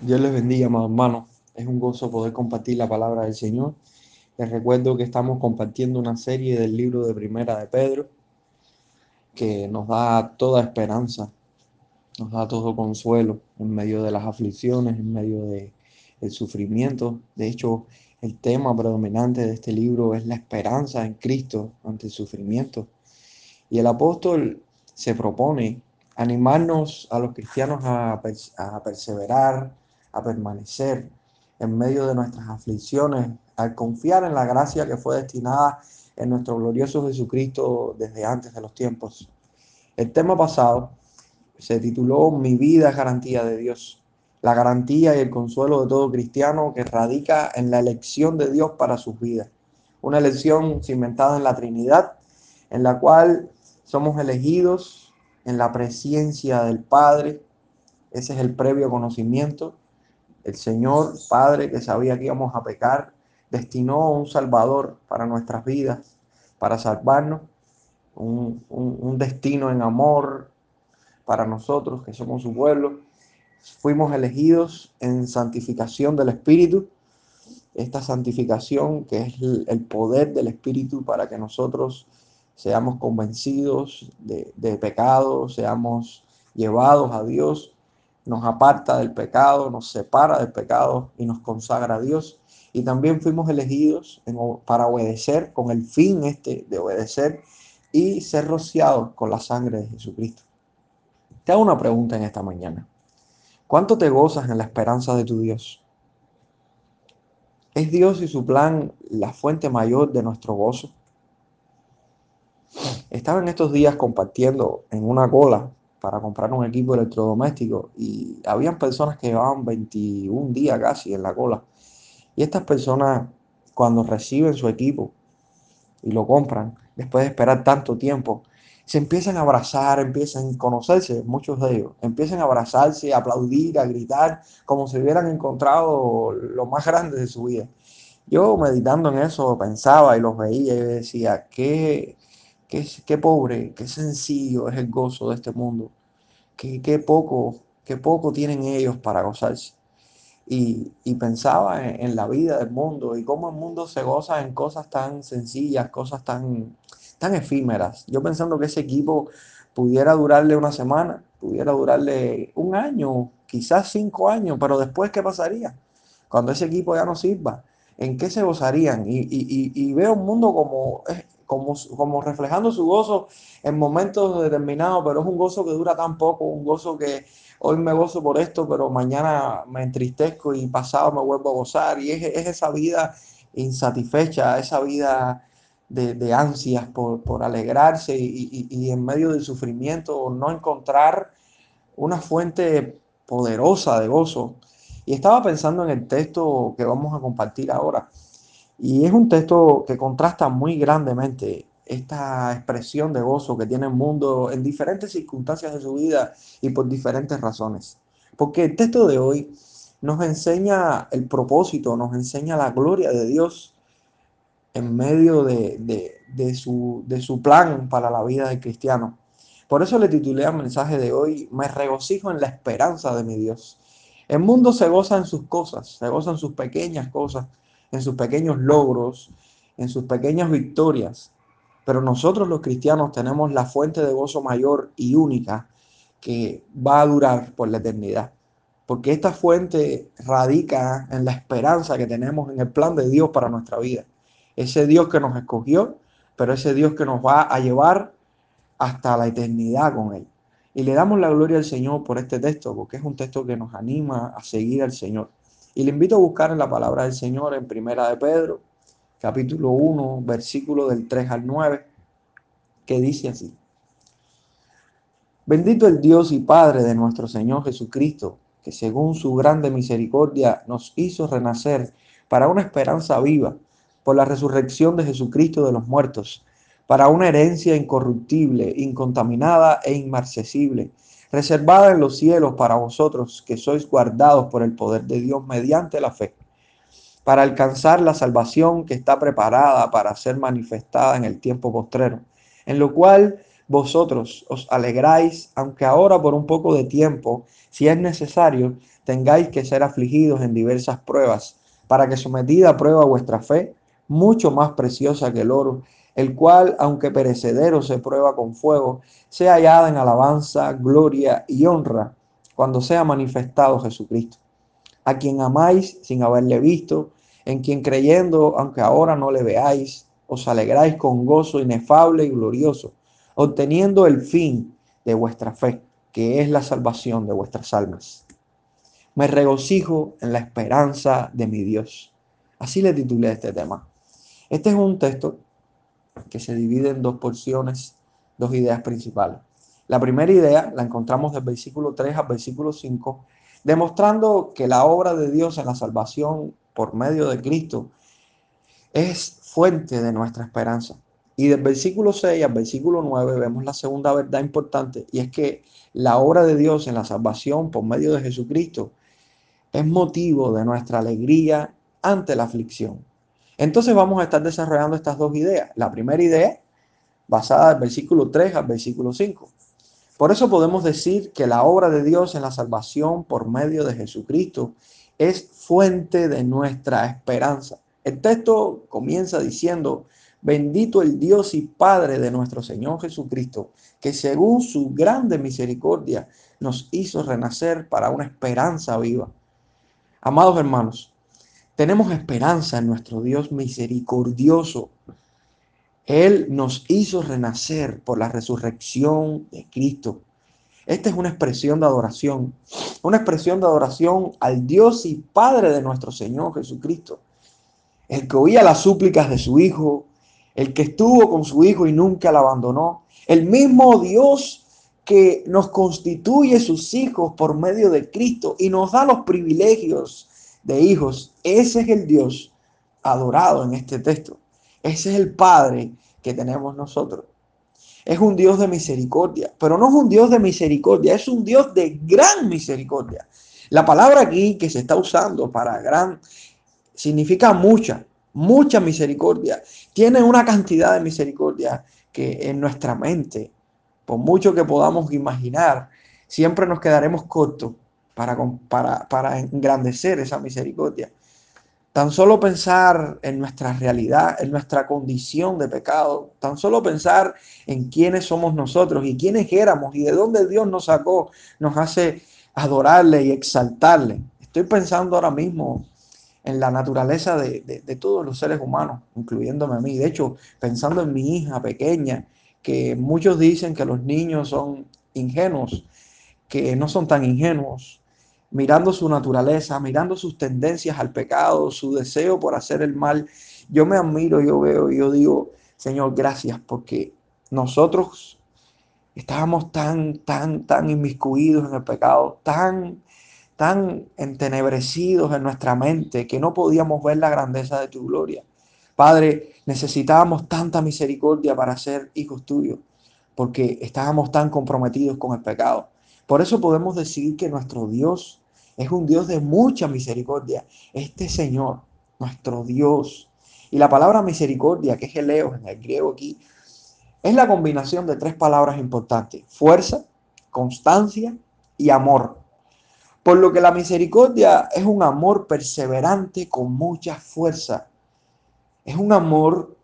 Dios les bendiga, amados hermanos. Es un gozo poder compartir la palabra del Señor. Les recuerdo que estamos compartiendo una serie del libro de Primera de Pedro que nos da toda esperanza, nos da todo consuelo en medio de las aflicciones, en medio del sufrimiento. De hecho, el tema predominante de este libro es la esperanza en Cristo ante el sufrimiento. Y el apóstol se propone animarnos a los cristianos a, a perseverar, a permanecer en medio de nuestras aflicciones, al confiar en la gracia que fue destinada en nuestro glorioso Jesucristo desde antes de los tiempos. El tema pasado se tituló Mi vida es garantía de Dios, la garantía y el consuelo de todo cristiano que radica en la elección de Dios para sus vidas. Una elección cimentada en la Trinidad, en la cual somos elegidos en la presencia del Padre. Ese es el previo conocimiento el Señor Padre que sabía que íbamos a pecar, destinó un Salvador para nuestras vidas, para salvarnos, un, destino en amor para nosotros que somos su pueblo. Fuimos elegidos en santificación del Espíritu, esta santificación que es el poder del Espíritu para que nosotros seamos convencidos de, de pecado, seamos llevados a Dios nos aparta del pecado, nos separa del pecado y nos consagra a Dios. Y también fuimos elegidos para obedecer con el fin este de obedecer y ser rociados con la sangre de Jesucristo. Te hago una pregunta en esta mañana. ¿Cuánto te gozas en la esperanza de tu Dios? ¿Es Dios y su plan la fuente mayor de nuestro gozo? Estaba en estos días compartiendo en una cola para comprar un equipo electrodoméstico y habían personas que llevaban 21 días casi en la cola. Y estas personas cuando reciben su equipo y lo compran, después de esperar tanto tiempo, se empiezan a abrazar, empiezan a conocerse, muchos de ellos, empiezan a abrazarse, a aplaudir, a gritar, como si hubieran encontrado lo más grande de su vida. Yo meditando en eso pensaba y los veía y decía, qué, Qué, pobre, qué sencillo es el gozo de este mundo. Qué, poco, qué poco tienen ellos para gozarse. Y, pensaba en, la vida del mundo y cómo el mundo se goza en cosas tan sencillas, cosas tan, tan efímeras. Yo pensando que ese equipo pudiera durarle una semana, pudiera durarle un año, quizás cinco años, pero después, ¿qué pasaría? Cuando ese equipo ya no sirva, ¿en qué se gozarían? Y, y veo un mundo como como, reflejando su gozo en momentos determinados, pero es un gozo que dura tan poco, un gozo que hoy me gozo por esto, pero mañana me entristezco y pasado me vuelvo a gozar. Y es, esa vida insatisfecha, esa vida de, ansias por, alegrarse y, y, en medio del sufrimiento no encontrar una fuente poderosa de gozo. Y estaba pensando en el texto que vamos a compartir ahora. Y es un texto que contrasta muy grandemente esta expresión de gozo que tiene el mundo en diferentes circunstancias de su vida y por diferentes razones. Porque el texto de hoy nos enseña el propósito, nos enseña la gloria de Dios en medio de, su, de su plan para la vida del cristiano. Por eso le titulé al mensaje de hoy, me regocijo en la esperanza de mi Dios. El mundo se goza en sus cosas, se goza en sus pequeñas cosas, en sus pequeños logros, en sus pequeñas victorias. Pero nosotros los cristianos tenemos la fuente de gozo mayor y única que va a durar por la eternidad. Porque esta fuente radica en la esperanza que tenemos en el plan de Dios para nuestra vida. Ese Dios que nos escogió, pero ese Dios que nos va a llevar hasta la eternidad con Él. Y le damos la gloria al Señor por este texto, porque es un texto que nos anima a seguir al Señor. Y le invito a buscar en la palabra del Señor en Primera de Pedro, capítulo 1, versículo del 3 al 9, que dice así. Bendito el Dios y Padre de nuestro Señor Jesucristo, que según su grande misericordia nos hizo renacer para una esperanza viva por la resurrección de Jesucristo de los muertos, para una herencia incorruptible, incontaminada e inmarcesible reservada en los cielos para vosotros que sois guardados por el poder de Dios mediante la fe, para alcanzar la salvación que está preparada para ser manifestada en el tiempo postrero, en lo cual vosotros os alegráis, aunque ahora por un poco de tiempo, si es necesario, tengáis que ser afligidos en diversas pruebas, para que sometida a prueba vuestra fe, mucho más preciosa que el oro, el cual, aunque perecedero se prueba con fuego, sea hallada en alabanza, gloria y honra cuando sea manifestado Jesucristo, a quien amáis sin haberle visto, en quien creyendo, aunque ahora no le veáis, os alegráis con gozo inefable y glorioso, obteniendo el fin de vuestra fe, que es la salvación de vuestras almas. Me regocijo en la esperanza de mi Dios. Así le titulé este tema. Este es un texto que se divide en dos porciones, dos ideas principales. La primera idea la encontramos del versículo 3 al versículo 5, demostrando que la obra de Dios en la salvación por medio de Cristo es fuente de nuestra esperanza. Y del versículo 6 al versículo 9 vemos la segunda verdad importante y es que la obra de Dios en la salvación por medio de Jesucristo es motivo de nuestra alegría ante la aflicción. Entonces vamos a estar desarrollando estas dos ideas. La primera idea, basada en el versículo 3 al versículo 5. Por eso podemos decir que la obra de Dios en la salvación por medio de Jesucristo es fuente de nuestra esperanza. El texto comienza diciendo, bendito el Dios y Padre de nuestro Señor Jesucristo, que según su grande misericordia nos hizo renacer para una esperanza viva. Amados hermanos, tenemos esperanza en nuestro Dios misericordioso. Él nos hizo renacer por la resurrección de Cristo. Esta es una expresión de adoración, una expresión de adoración al Dios y Padre de nuestro Señor Jesucristo, el que oía las súplicas de su Hijo, el que estuvo con su Hijo y nunca la abandonó, el mismo Dios que nos constituye sus hijos por medio de Cristo y nos da los privilegios de hijos. Ese es el Dios adorado en este texto. Ese es el Padre que tenemos nosotros. Es un Dios de misericordia, pero no es un Dios de misericordia, es un Dios de gran misericordia. La palabra aquí que se está usando para gran significa mucha, mucha misericordia. Tiene una cantidad de misericordia que en nuestra mente, por mucho que podamos imaginar, siempre nos quedaremos cortos para, para, para engrandecer esa misericordia. Tan solo pensar en nuestra realidad, en nuestra condición de pecado, tan solo pensar en quiénes somos nosotros y quiénes éramos y de dónde Dios nos sacó, nos hace adorarle y exaltarle. Estoy pensando ahora mismo en la naturaleza de, de, todos los seres humanos, incluyéndome a mí. De hecho, pensando en mi hija pequeña, que muchos dicen que los niños son ingenuos, que no son tan ingenuos, mirando su naturaleza, mirando sus tendencias al pecado, su deseo por hacer el mal, yo me admiro, yo veo, yo digo, Señor, gracias, porque nosotros estábamos tan, tan, tan inmiscuidos en el pecado, tan, tan entenebrecidos en nuestra mente que no podíamos ver la grandeza de tu gloria. Padre, necesitábamos tanta misericordia para ser hijos tuyos, porque estábamos tan comprometidos con el pecado. Por eso podemos decir que nuestro Dios es un Dios de mucha misericordia. Este Señor, nuestro Dios. Y la palabra misericordia, que es eleo en el griego aquí, es la combinación de tres palabras importantes. Fuerza, constancia y amor. Por lo que la misericordia es un amor perseverante con mucha fuerza. Es un amor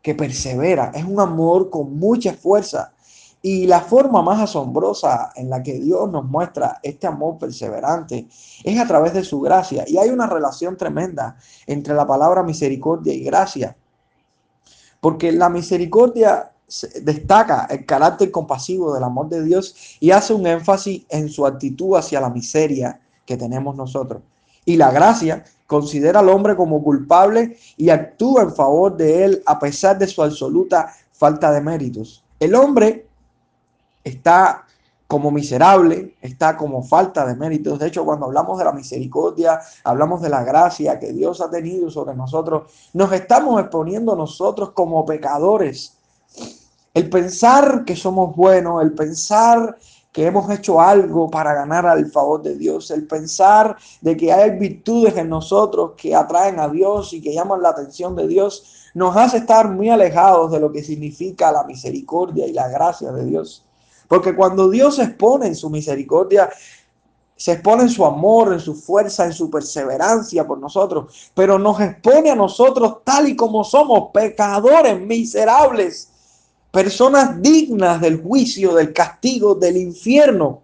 que persevera, es un amor con mucha fuerza. Y la forma más asombrosa en la que Dios nos muestra este amor perseverante es a través de su gracia. Y hay una relación tremenda entre la palabra misericordia y gracia. Porque la misericordia destaca el carácter compasivo del amor de Dios y hace un énfasis en su actitud hacia la miseria que tenemos nosotros. Y la gracia considera al hombre como culpable y actúa en favor de él a pesar de su absoluta falta de méritos. El hombre está como miserable, está como falta de méritos. De hecho, cuando hablamos de la misericordia, hablamos de la gracia que Dios ha tenido sobre nosotros, nos estamos exponiendo nosotros como pecadores. El pensar que somos buenos, el pensar que hemos hecho algo para ganar al favor de Dios, el pensar de que hay virtudes en nosotros que atraen a Dios y que llaman la atención de Dios, nos hace estar muy alejados de lo que significa la misericordia y la gracia de Dios. Porque cuando Dios se expone en su misericordia, se expone en su amor, en su fuerza, en su perseverancia por nosotros, pero nos expone a nosotros tal y como somos, pecadores miserables, personas dignas del juicio, del castigo, del infierno.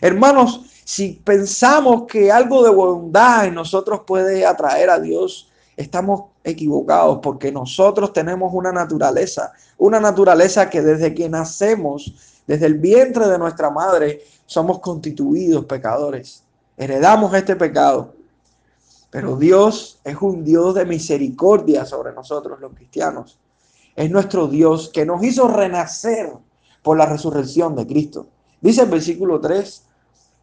Hermanos, si pensamos que algo de bondad en nosotros puede atraer a Dios, estamos equivocados porque nosotros tenemos una naturaleza, una naturaleza que desde que nacemos, desde el vientre de nuestra madre, somos constituidos pecadores. Heredamos este pecado. Pero Dios es un Dios de misericordia sobre nosotros los cristianos. Es nuestro Dios que nos hizo renacer por la resurrección de Cristo. Dice el versículo 3,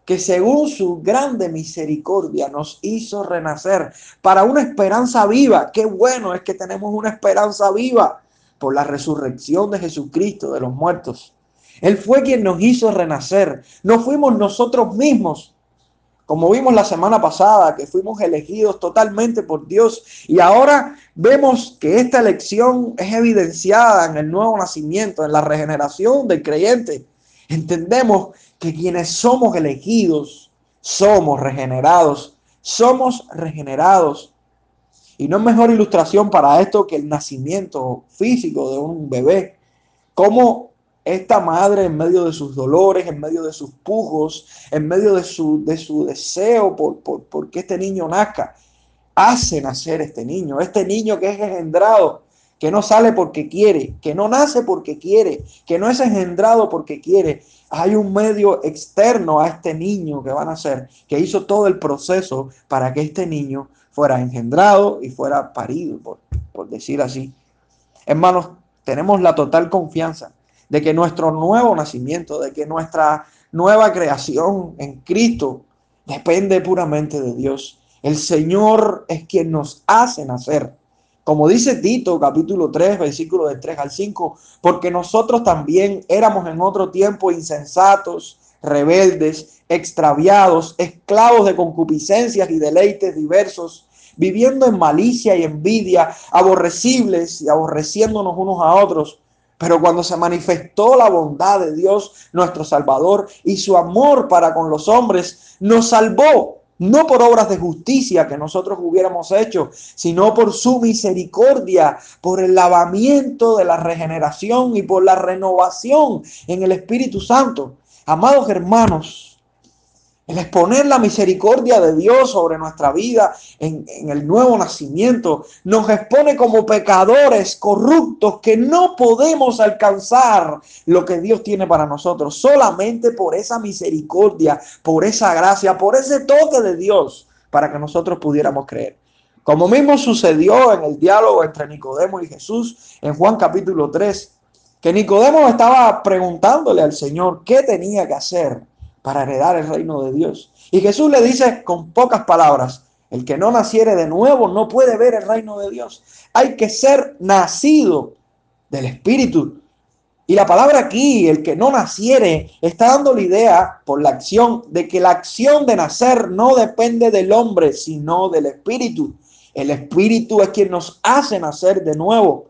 que según su grande misericordia nos hizo renacer para una esperanza viva. Qué bueno es que tenemos una esperanza viva por la resurrección de Jesucristo de los muertos. Él fue quien nos hizo renacer. No fuimos nosotros mismos. Como vimos la semana pasada, que fuimos elegidos totalmente por Dios. Y ahora vemos que esta elección es evidenciada en el nuevo nacimiento, en la regeneración del creyente. Entendemos que quienes somos elegidos, somos regenerados, somos regenerados. Y no es mejor ilustración para esto que el nacimiento físico de un bebé. Cómo esta madre en medio de sus dolores, en medio de sus pujos, en medio de su, de su deseo por, por, por que este niño nazca, hace nacer este niño, este niño que es engendrado, que no sale porque quiere, que no nace porque quiere, que no es engendrado porque quiere, hay un medio externo a este niño que va a nacer, que hizo todo el proceso para que este niño fuera engendrado y fuera parido, por, por decir así. Hermanos, tenemos la total confianza de que nuestro nuevo nacimiento, de que nuestra nueva creación en Cristo depende puramente de Dios. El Señor es quien nos hace nacer. Como dice Tito capítulo 3, versículo de 3 al 5, porque nosotros también éramos en otro tiempo insensatos, rebeldes, extraviados, esclavos de concupiscencias y deleites diversos, viviendo en malicia y envidia, aborrecibles y aborreciéndonos unos a otros. Pero cuando se manifestó la bondad de Dios, nuestro Salvador, y su amor para con los hombres, nos salvó no por obras de justicia que nosotros hubiéramos hecho, sino por su misericordia, por el lavamiento de la regeneración y por la renovación en el Espíritu Santo. Amados hermanos, exponer la misericordia de Dios sobre nuestra vida en, el nuevo nacimiento nos expone como pecadores corruptos que no podemos alcanzar lo que Dios tiene para nosotros solamente por esa misericordia, por esa gracia, por ese toque de Dios para que nosotros pudiéramos creer. Como mismo sucedió en el diálogo entre Nicodemo y Jesús en Juan capítulo 3, que Nicodemo estaba preguntándole al Señor qué tenía que hacer para heredar el reino de Dios. Y Jesús le dice con pocas palabras, el que no naciere de nuevo no puede ver el reino de Dios. Hay que ser nacido del Espíritu. Y la palabra aquí, el que no naciere, está dando la idea por la acción de que la acción de nacer no depende del hombre, sino del Espíritu. El Espíritu es quien nos hace nacer de nuevo.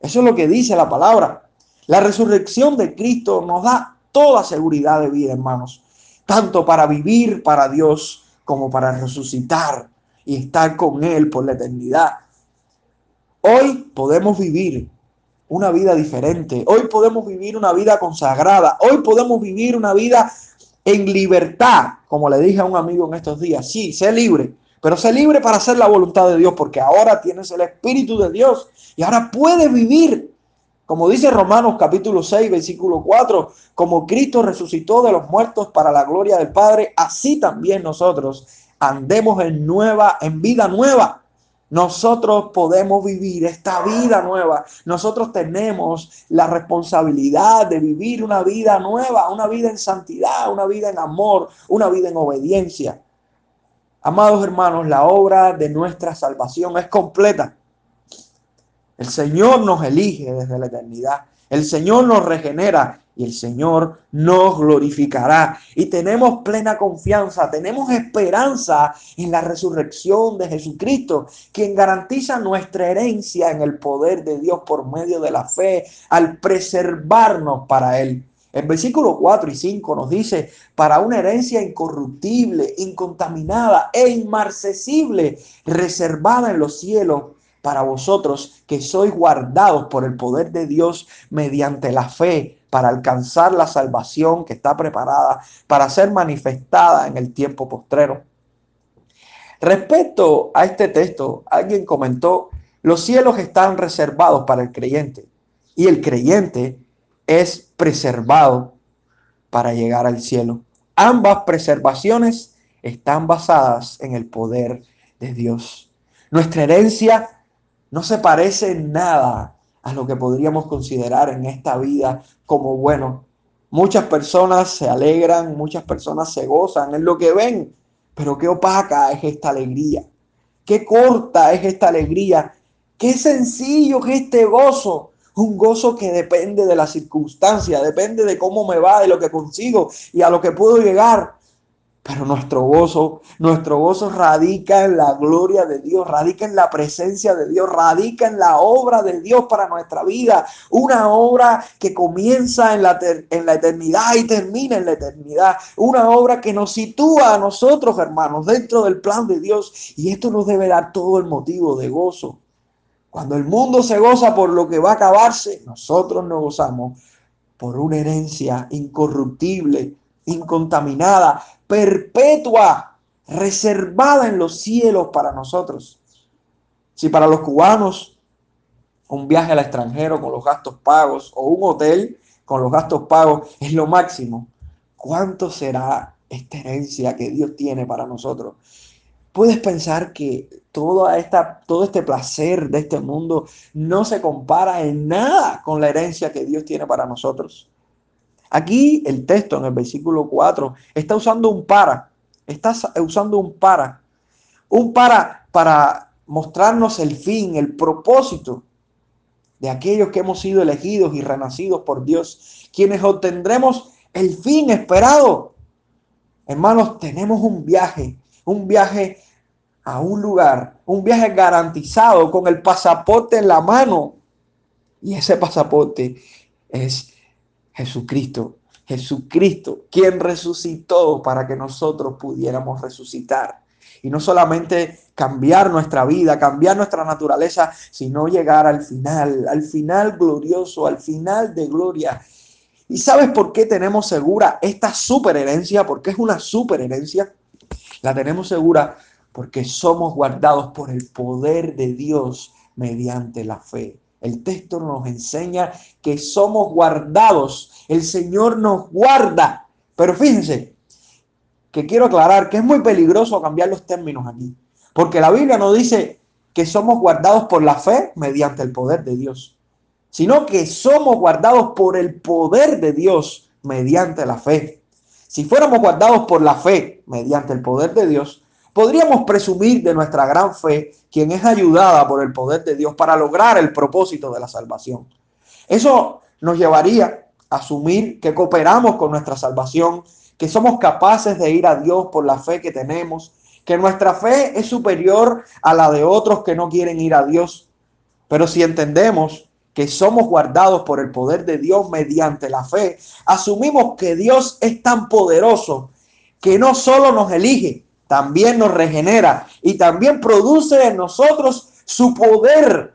Eso es lo que dice la palabra. La resurrección de Cristo nos da toda seguridad de vida, hermanos, tanto para vivir para Dios como para resucitar y estar con Él por la eternidad. Hoy podemos vivir una vida diferente, hoy podemos vivir una vida consagrada, hoy podemos vivir una vida en libertad, como le dije a un amigo en estos días, sí, sé libre, pero sé libre para hacer la voluntad de Dios, porque ahora tienes el Espíritu de Dios y ahora puedes vivir como dice Romanos capítulo 6, versículo 4, como Cristo resucitó de los muertos para la gloria del Padre, así también nosotros andemos en nueva, en vida nueva. Nosotros podemos vivir esta vida nueva. Nosotros tenemos la responsabilidad de vivir una vida nueva, una vida en santidad, una vida en amor, una vida en obediencia. Amados hermanos, la obra de nuestra salvación es completa. El Señor nos elige desde la eternidad. El Señor nos regenera y el Señor nos glorificará. Y tenemos plena confianza, tenemos esperanza en la resurrección de Jesucristo, quien garantiza nuestra herencia en el poder de Dios por medio de la fe, al preservarnos para Él. El versículo 4 y 5 nos dice, para una herencia incorruptible, incontaminada e inmarcesible, reservada en los cielos para vosotros que sois guardados por el poder de Dios mediante la fe para alcanzar la salvación que está preparada para ser manifestada en el tiempo postrero. Respecto a este texto, alguien comentó, los cielos están reservados para el creyente y el creyente es preservado para llegar al cielo. Ambas preservaciones están basadas en el poder de Dios. Nuestra herencia no se parece nada a lo que podríamos considerar en esta vida como bueno. Muchas personas se alegran, muchas personas se gozan en lo que ven, pero qué opaca es esta alegría, qué corta es esta alegría, qué sencillo es este gozo. Un gozo que depende de la circunstancia, depende de cómo me va, de lo que consigo y a lo que puedo llegar. Pero nuestro gozo, nuestro gozo radica en la gloria de Dios, radica en la presencia de Dios, radica en la obra de Dios para nuestra vida. Una obra que comienza en la, eternidad y termina en la eternidad. Una obra que nos sitúa a nosotros, hermanos, dentro del plan de Dios. Y esto nos debe dar todo el motivo de gozo. Cuando el mundo se goza por lo que va a acabarse, nosotros nos gozamos por una herencia incorruptible, incontaminada, perpetua, reservada en los cielos para nosotros. Si para los cubanos un viaje al extranjero con los gastos pagos o un hotel con los gastos pagos es lo máximo, ¿cuánto será esta herencia que Dios tiene para nosotros? Puedes pensar que toda esta, todo este placer de este mundo no se compara en nada con la herencia que Dios tiene para nosotros. Aquí el texto en el versículo 4 está usando un para, está usando un para, un para para mostrarnos el fin, el propósito de aquellos que hemos sido elegidos y renacidos por Dios, quienes obtendremos el fin esperado. Hermanos, tenemos un viaje, un viaje a un lugar, un viaje garantizado con el pasaporte en la mano. Y ese pasaporte es Jesucristo. Jesucristo, quien resucitó para que nosotros pudiéramos resucitar. Y no solamente cambiar nuestra vida, cambiar nuestra naturaleza, sino llegar al final, al final glorioso, al final de gloria. ¿Y sabes por qué tenemos segura esta super herencia? Porque es una super herencia. La tenemos segura porque somos guardados por el poder de Dios mediante la fe. El texto nos enseña que somos guardados. El Señor nos guarda. Pero fíjense que quiero aclarar que es muy peligroso cambiar los términos aquí. Porque la Biblia no dice que somos guardados por la fe mediante el poder de Dios, sino que somos guardados por el poder de Dios mediante la fe. Si fuéramos guardados por la fe mediante el poder de Dios, podríamos presumir de nuestra gran fe, quien es ayudada por el poder de Dios para lograr el propósito de la salvación. Eso nos llevaría a asumir que cooperamos con nuestra salvación, que somos capaces de ir a Dios por la fe que tenemos, que nuestra fe es superior a la de otros que no quieren ir a Dios. Pero si entendemos que somos guardados por el poder de Dios mediante la fe, asumimos que Dios es tan poderoso que no solo nos elige, también nos regenera y también produce en nosotros su poder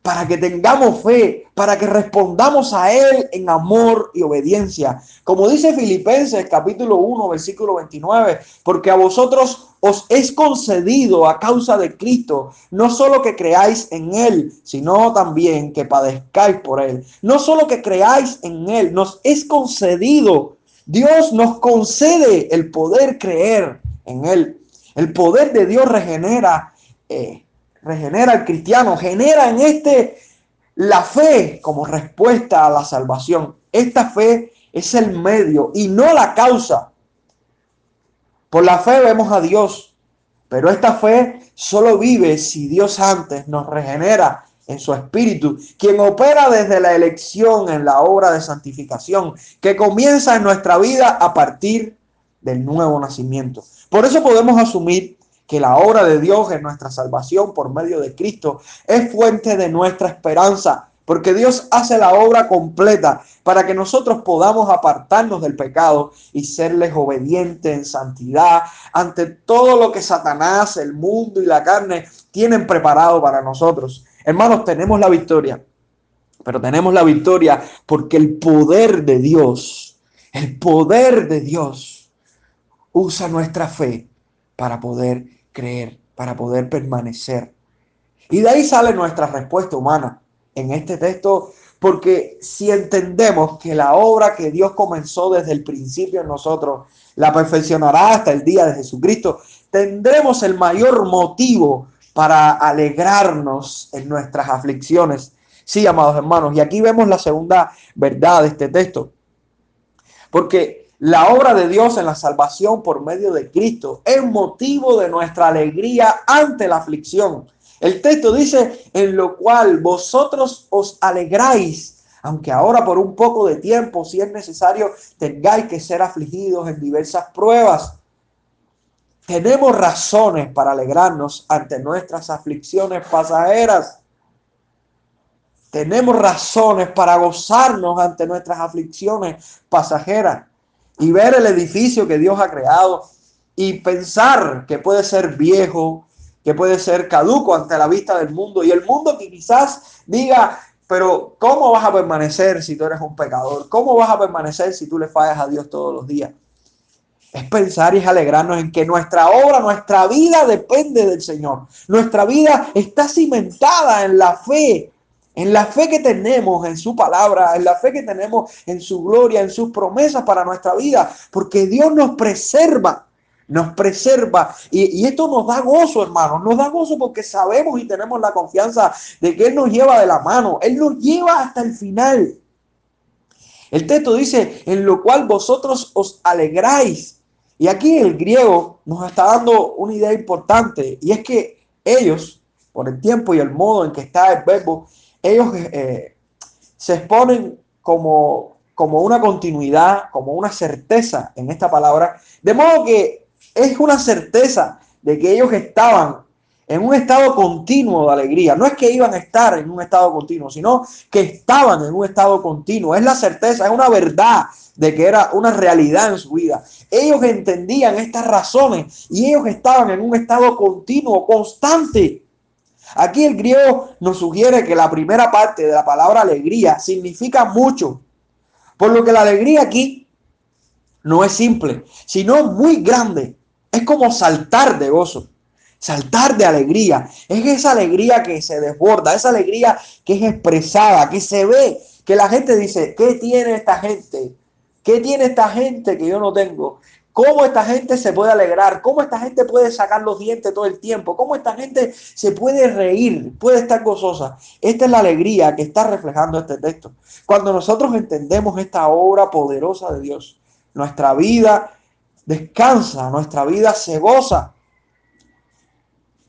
para que tengamos fe, para que respondamos a Él en amor y obediencia. Como dice Filipenses capítulo 1, versículo 29, porque a vosotros os es concedido a causa de Cristo, no solo que creáis en Él, sino también que padezcáis por Él. No solo que creáis en Él, nos es concedido. Dios nos concede el poder creer en él. El poder de Dios regenera, eh, regenera al cristiano, genera en este la fe como respuesta a la salvación. Esta fe es el medio y no la causa. Por la fe vemos a Dios, pero esta fe solo vive si Dios antes nos regenera en su espíritu, quien opera desde la elección en la obra de santificación, que comienza en nuestra vida a partir del nuevo nacimiento. Por eso podemos asumir que la obra de Dios en nuestra salvación por medio de Cristo es fuente de nuestra esperanza, porque Dios hace la obra completa para que nosotros podamos apartarnos del pecado y serles obedientes en santidad ante todo lo que Satanás, el mundo y la carne tienen preparado para nosotros. Hermanos, tenemos la victoria, pero tenemos la victoria porque el poder de Dios, el poder de Dios usa nuestra fe para poder creer, para poder permanecer. Y de ahí sale nuestra respuesta humana en este texto, porque si entendemos que la obra que Dios comenzó desde el principio en nosotros, la perfeccionará hasta el día de Jesucristo, tendremos el mayor motivo para alegrarnos en nuestras aflicciones. Sí, amados hermanos, y aquí vemos la segunda verdad de este texto. Porque la obra de Dios en la salvación por medio de Cristo es motivo de nuestra alegría ante la aflicción. El texto dice, en lo cual vosotros os alegráis, aunque ahora por un poco de tiempo, si es necesario, tengáis que ser afligidos en diversas pruebas. Tenemos razones para alegrarnos ante nuestras aflicciones pasajeras. Tenemos razones para gozarnos ante nuestras aflicciones pasajeras y ver el edificio que Dios ha creado y pensar que puede ser viejo, que puede ser caduco ante la vista del mundo y el mundo que quizás diga, pero ¿cómo vas a permanecer si tú eres un pecador? ¿Cómo vas a permanecer si tú le fallas a Dios todos los días? Es pensar y es alegrarnos en que nuestra obra, nuestra vida depende del Señor. Nuestra vida está cimentada en la fe, en la fe que tenemos en su palabra, en la fe que tenemos en su gloria, en sus promesas para nuestra vida, porque Dios nos preserva nos preserva y, esto nos da gozo, hermano, nos da gozo porque sabemos y tenemos la confianza de que Él nos lleva de la mano, Él nos lleva hasta el final. El texto dice, en lo cual vosotros os alegráis. Y aquí el griego nos está dando una idea importante y es que ellos, por el tiempo y el modo en que está el verbo, ellos eh, se exponen como, como una continuidad, como una certeza en esta palabra, de modo que es una certeza de que ellos estaban en un estado continuo de alegría. No es que iban a estar en un estado continuo, sino que estaban en un estado continuo. Es la certeza, es una verdad de que era una realidad en su vida. Ellos entendían estas razones y ellos estaban en un estado continuo, constante. Aquí el griego nos sugiere que la primera parte de la palabra alegría significa mucho, por lo que la alegría aquí no es simple, sino muy grande. Es como saltar de gozo, saltar de alegría. Es esa alegría que se desborda, esa alegría que es expresada, que se ve, que la gente dice, ¿qué tiene esta gente? ¿Qué tiene esta gente que yo no tengo? ¿Cómo esta gente se puede alegrar? ¿Cómo esta gente puede sacar los dientes todo el tiempo? ¿Cómo esta gente se puede reír? Puede estar gozosa. Esta es la alegría que está reflejando este texto. Cuando nosotros entendemos esta obra poderosa de Dios, nuestra vida descansa, nuestra vida se goza.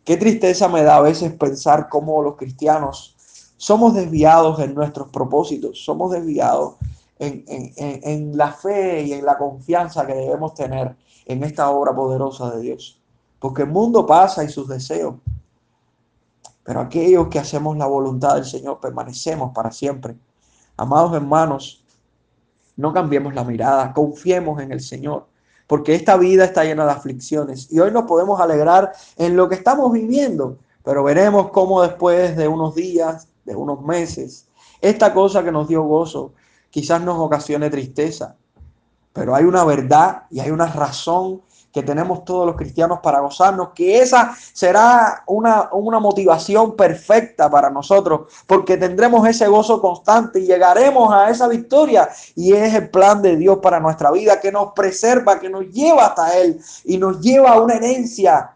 Qué tristeza me da a veces pensar cómo los cristianos somos desviados en nuestros propósitos, somos desviados en, la fe y en la confianza que debemos tener en esta obra poderosa de Dios. Porque el mundo pasa y sus deseos, pero aquellos que hacemos la voluntad del Señor permanecemos para siempre. Amados hermanos, no cambiemos la mirada, confiemos en el Señor porque esta vida está llena de aflicciones y hoy nos podemos alegrar en lo que estamos viviendo, pero veremos cómo después de unos días, de unos meses, esta cosa que nos dio gozo quizás nos ocasione tristeza, pero hay una verdad y hay una razón que tenemos todos los cristianos para gozarnos, que esa será una, una, motivación perfecta para nosotros, porque tendremos ese gozo constante y llegaremos a esa victoria. Y es el plan de Dios para nuestra vida, que nos preserva, que nos lleva hasta Él y nos lleva a una herencia.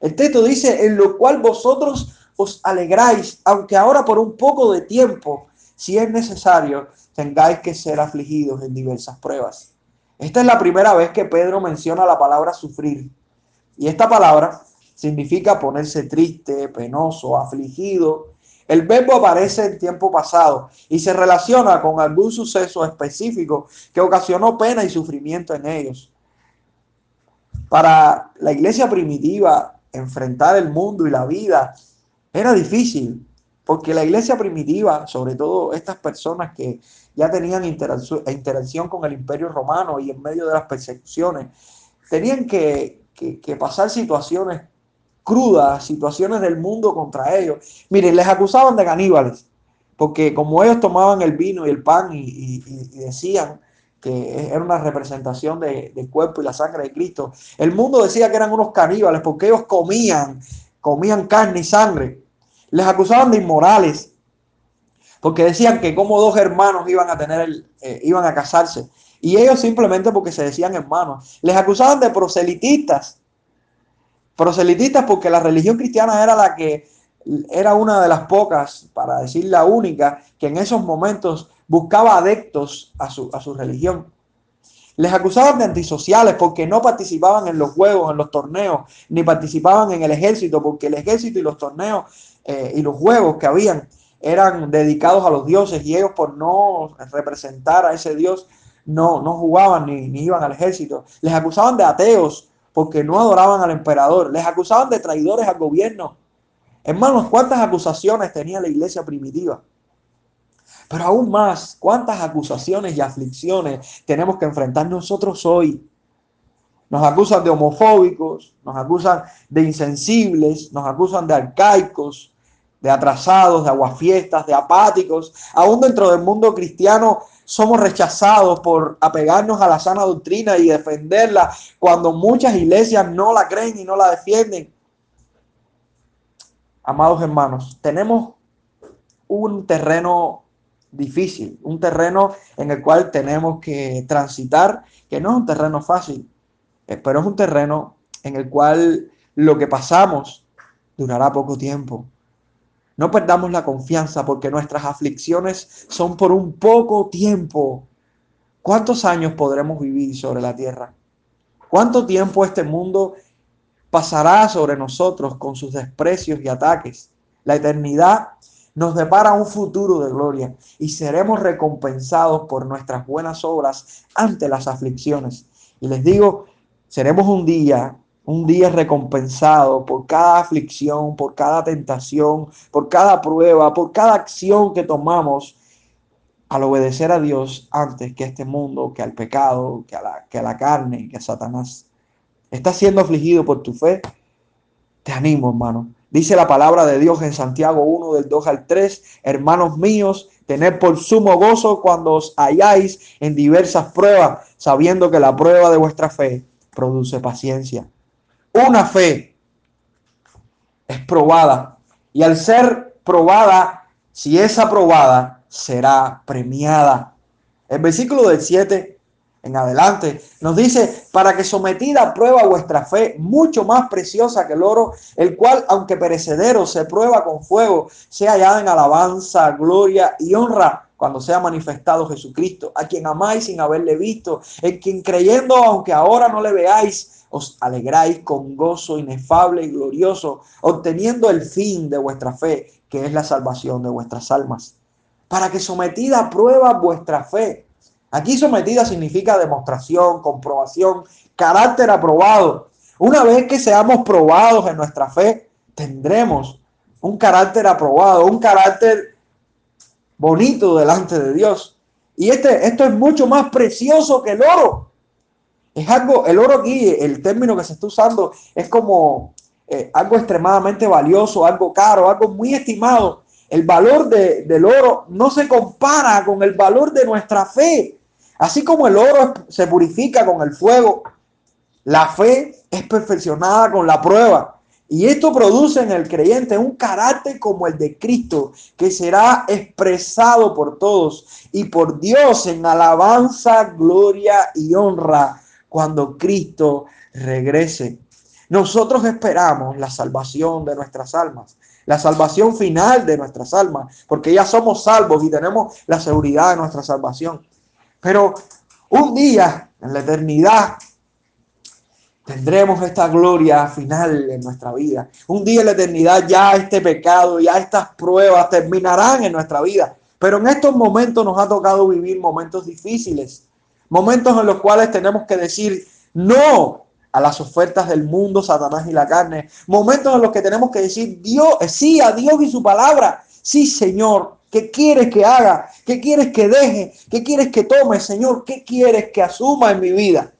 El texto dice, en lo cual vosotros os alegráis, aunque ahora por un poco de tiempo, si es necesario, tengáis que ser afligidos en diversas pruebas esta es la primera vez que Pedro menciona la palabra sufrir. Y esta palabra significa ponerse triste, penoso, afligido. El verbo aparece en tiempo pasado y se relaciona con algún suceso específico que ocasionó pena y sufrimiento en ellos. Para la iglesia primitiva, enfrentar el mundo y la vida era difícil, porque la iglesia primitiva, sobre todo estas personas que ya tenían interacción con el imperio romano y en medio de las persecuciones, tenían que, pasar situaciones crudas, situaciones del mundo contra ellos. Miren, les acusaban de caníbales, porque como ellos tomaban el vino y el pan y, decían que era una representación del cuerpo y la sangre de Cristo, el mundo decía que eran unos caníbales porque ellos comían, comían carne y sangre. Les acusaban de inmorales, porque decían que como dos hermanos iban a tener eh, iban a casarse. Y ellos simplemente porque se decían hermanos. Les acusaban de proselitistas. Proselitistas porque la religión cristiana era la que era una de las pocas, para decir la única, que en esos momentos buscaba adeptos a su, a su religión. Les acusaban de antisociales porque no participaban en los juegos, en los torneos, ni participaban en el ejército, porque el ejército y los torneos eh, y los juegos que habían eran dedicados a los dioses y ellos por no representar a ese dios no, no jugaban ni, ni iban al ejército. Les acusaban de ateos porque no adoraban al emperador. Les acusaban de traidores al gobierno. Hermanos, ¿cuántas acusaciones tenía la iglesia primitiva? Pero aún más, ¿cuántas acusaciones y aflicciones tenemos que enfrentar nosotros hoy? Nos acusan de homofóbicos, nos acusan de insensibles, nos acusan de arcaicos, de atrasados, de aguafiestas, de apáticos. Aún dentro del mundo cristiano somos rechazados por apegarnos a la sana doctrina y defenderla cuando muchas iglesias no la creen y no la defienden. Amados hermanos, tenemos un terreno difícil, un terreno en el cual tenemos que transitar, que no es un terreno fácil, eh, pero es un terreno en el cual lo que pasamos durará poco tiempo. No perdamos la confianza porque nuestras aflicciones son por un poco tiempo. ¿Cuántos años podremos vivir sobre la tierra? ¿Cuánto tiempo este mundo pasará sobre nosotros con sus desprecios y ataques? La eternidad nos depara un futuro de gloria y seremos recompensados por nuestras buenas obras ante las aflicciones. Y les digo, seremos un día un día recompensado por cada aflicción, por cada tentación, por cada prueba, por cada acción que tomamos al obedecer a Dios antes que este mundo, que al pecado, que a la, que la carne, que a Satanás. ¿Estás siendo afligido por tu fe? Te animo, hermano. Dice la palabra de Dios en Santiago 1 del 2 al 3, hermanos míos, tened por sumo gozo cuando os halláis en diversas pruebas, sabiendo que la prueba de vuestra fe produce paciencia una fe es probada. Y al ser probada, si es aprobada, será premiada. El versículo del 7 en adelante nos dice, para que sometida a prueba vuestra fe, mucho más preciosa que el oro, el cual, aunque perecedero, se prueba con fuego, sea hallada en alabanza, gloria y honra cuando sea manifestado Jesucristo, a quien amáis sin haberle visto, en quien creyendo, aunque ahora no le veáis, os alegráis con gozo inefable y glorioso, obteniendo el fin de vuestra fe, que es la salvación de vuestras almas. Para que sometida a prueba vuestra fe. Aquí sometida significa demostración, comprobación, carácter aprobado. Una vez que seamos probados en nuestra fe, tendremos un carácter aprobado, un carácter bonito delante de Dios. Y este, esto es mucho más precioso que el oro. Es algo, el oro aquí, el término que se está usando, es como eh, algo extremadamente valioso, algo caro, algo muy estimado. El valor del oro no se compara con el valor de nuestra fe. Así como el oro se purifica con el fuego, la fe es perfeccionada con la prueba. Y esto produce en el creyente un carácter como el de Cristo, que será expresado por todos y por Dios en alabanza, gloria y honra cuando Cristo regrese. Nosotros esperamos la salvación de nuestras almas, la salvación final de nuestras almas, porque ya somos salvos y tenemos la seguridad de nuestra salvación. Pero un día, en la eternidad, tendremos esta gloria final en nuestra vida. Un día en la eternidad ya este pecado, ya estas pruebas terminarán en nuestra vida. Pero en estos momentos nos ha tocado vivir momentos difíciles, momentos en los cuales tenemos que decir no a las ofertas del mundo, Satanás y la carne, momentos en los que tenemos que decir Dios, sí a Dios y su palabra, sí Señor, ¿qué quieres que haga? ¿Qué quieres que deje? ¿Qué quieres que tome, Señor? ¿Qué quieres que asuma en mi vida?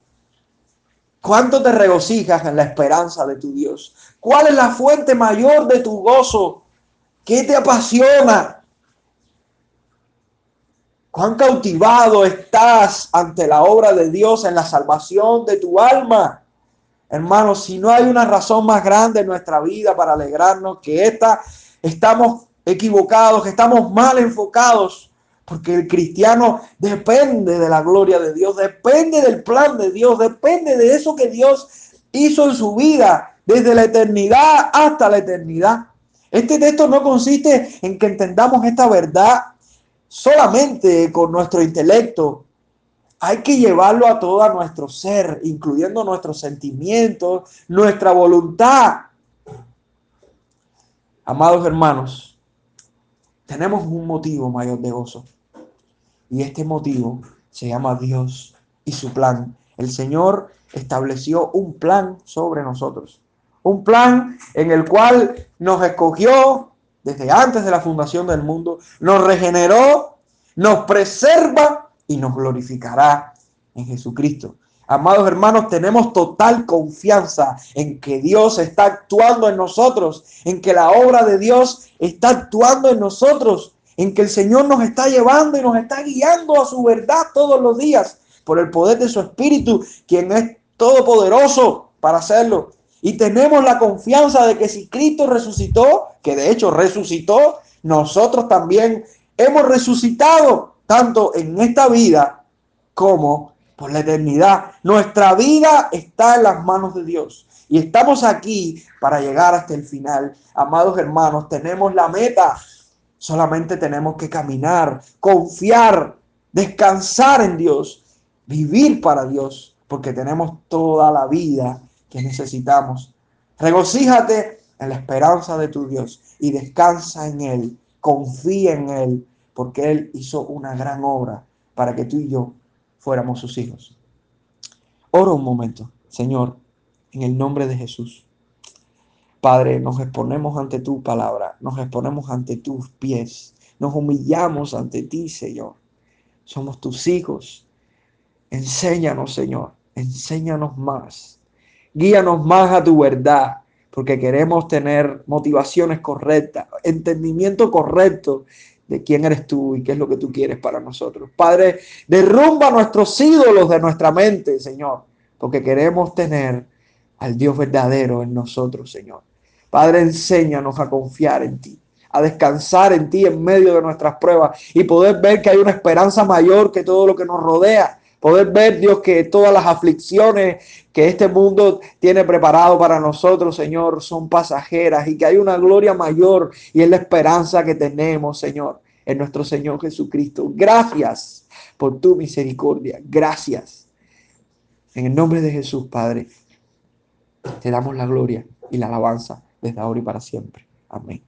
¿Cuánto te regocijas en la esperanza de tu Dios? ¿Cuál es la fuente mayor de tu gozo? ¿Qué te apasiona? ¿Cuán cautivado estás ante la obra de Dios en la salvación de tu alma? Hermanos, si no hay una razón más grande en nuestra vida para alegrarnos que esta, estamos equivocados, que estamos mal enfocados porque el cristiano depende de la gloria de Dios, depende del plan de Dios, depende de eso que Dios hizo en su vida desde la eternidad hasta la eternidad. Este texto no consiste en que entendamos esta verdad solamente con nuestro intelecto. Hay que llevarlo a todo nuestro ser, incluyendo nuestros sentimientos, nuestra voluntad. Amados hermanos, tenemos un motivo mayor de gozo. Y este motivo se llama Dios y su plan. El Señor estableció un plan sobre nosotros. Un plan en el cual nos escogió desde antes de la fundación del mundo, nos regeneró, nos preserva y nos glorificará en Jesucristo. Amados hermanos, tenemos total confianza en que Dios está actuando en nosotros, en que la obra de Dios está actuando en nosotros en que el Señor nos está llevando y nos está guiando a su verdad todos los días por el poder de su Espíritu, quien es todopoderoso para hacerlo. Y tenemos la confianza de que si Cristo resucitó, que de hecho resucitó, nosotros también hemos resucitado, tanto en esta vida como por la eternidad. Nuestra vida está en las manos de Dios. Y estamos aquí para llegar hasta el final. Amados hermanos, tenemos la meta Solamente tenemos que caminar, confiar, descansar en Dios, vivir para Dios, porque tenemos toda la vida que necesitamos. Regocíjate en la esperanza de tu Dios y descansa en Él, confía en Él, porque Él hizo una gran obra para que tú y yo fuéramos sus hijos. Oro un momento, Señor, en el nombre de Jesús. Padre, nos exponemos ante tu palabra, nos exponemos ante tus pies, nos humillamos ante ti, Señor. Somos tus hijos. Enséñanos, Señor, enséñanos más. Guíanos más a tu verdad, porque queremos tener motivaciones correctas, entendimiento correcto de quién eres tú y qué es lo que tú quieres para nosotros. Padre, derrumba nuestros ídolos de nuestra mente, Señor, porque queremos tener al Dios verdadero en nosotros, Señor. Padre, enséñanos a confiar en ti, a descansar en ti en medio de nuestras pruebas y poder ver que hay una esperanza mayor que todo lo que nos rodea. Poder ver, Dios, que todas las aflicciones que este mundo tiene preparado para nosotros, Señor, son pasajeras y que hay una gloria mayor y es la esperanza que tenemos, Señor, en nuestro Señor Jesucristo. Gracias por tu misericordia. Gracias. En el nombre de Jesús, Padre, te damos la gloria y la alabanza desde ahora y para siempre. Amén.